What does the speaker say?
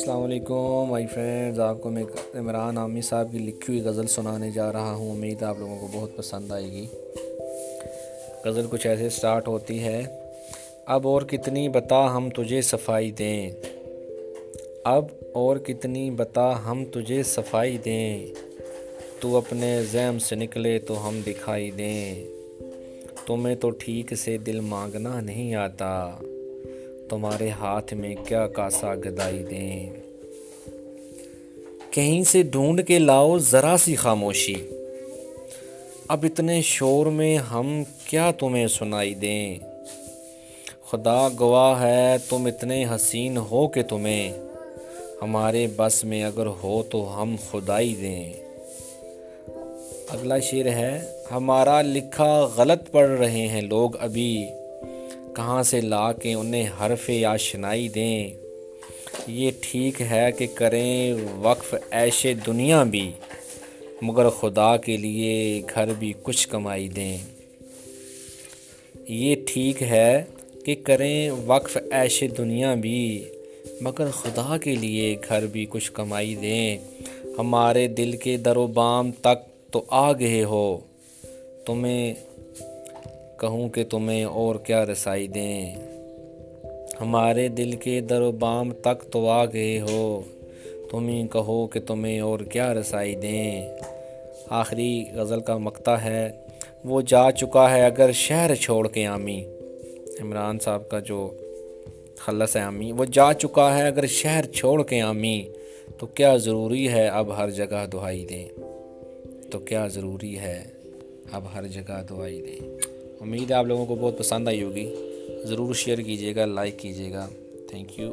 السلام علیکم my friends آپ کو میں عمران عامی صاحب کی لکھی ہوئی غزل سنانے جا رہا ہوں۔ امید آپ لوگوں کو بہت پسند آئے گی۔ غزل کچھ ایسے سٹارٹ ہوتی ہے، اب اور کتنی بتا ہم تجھے صفائی دیں۔ اب اور کتنی بتا ہم تجھے صفائی دیں۔ تو اپنے زیم سے نکلے تو ہم دکھائی دیں۔ تمہیں تو ٹھیک سے دل مانگنا نہیں آتا۔ تمہارے ہاتھ میں کیا کاسا گدائی دیں؟ کہیں سے ڈھونڈ کے لاؤ ذرا سی خاموشی۔ اب اتنے شور میں ہم کیا تمہیں سنائی دیں؟ خدا گواہ ہے تم اتنے حسین ہو کہ تمہیں ہمارے بس میں اگر ہو تو ہم خدائی دیں۔ اگلا شعر ہے، ہمارا لکھا غلط پڑھ رہے ہیں لوگ ابھی۔ کہاں سے لا کے انہیں حرف آشنائی دیں؟ یہ ٹھیک ہے کہ کریں وقف ایش دنیا بھی، مگر خدا کے لیے گھر بھی کچھ کمائی دیں۔ یہ ٹھیک ہے کہ کریں وقف ایش دنیا بھی، مگر خدا کے لیے گھر بھی کچھ کمائی دیں۔ ہمارے دل کے در و بام تک تو آ گئے ہو، تمہیں کہوں کہ تمہیں اور کیا رسائی دیں۔ ہمارے دل کے در و بام تک تو آ گئے ہو۔ تم ہی کہو کہ تمہیں اور کیا رسائی دیں۔ آخری غزل کا مکتا ہے۔ وہ جا چکا ہے اگر شہر چھوڑ کے آمی عمران صاحب کا جو خلص ہے آمی وہ جا چکا ہے اگر شہر چھوڑ کے آمی تو کیا ضروری ہے اب ہر جگہ دعائی دیں۔ تو کیا ضروری ہے اب ہر جگہ دعائی دیں۔ امید ہے آپ لوگوں کو بہت پسند آئی ہوگی۔ ضرور شیئر کیجیے گا لائک کیجیے گا۔ Thank you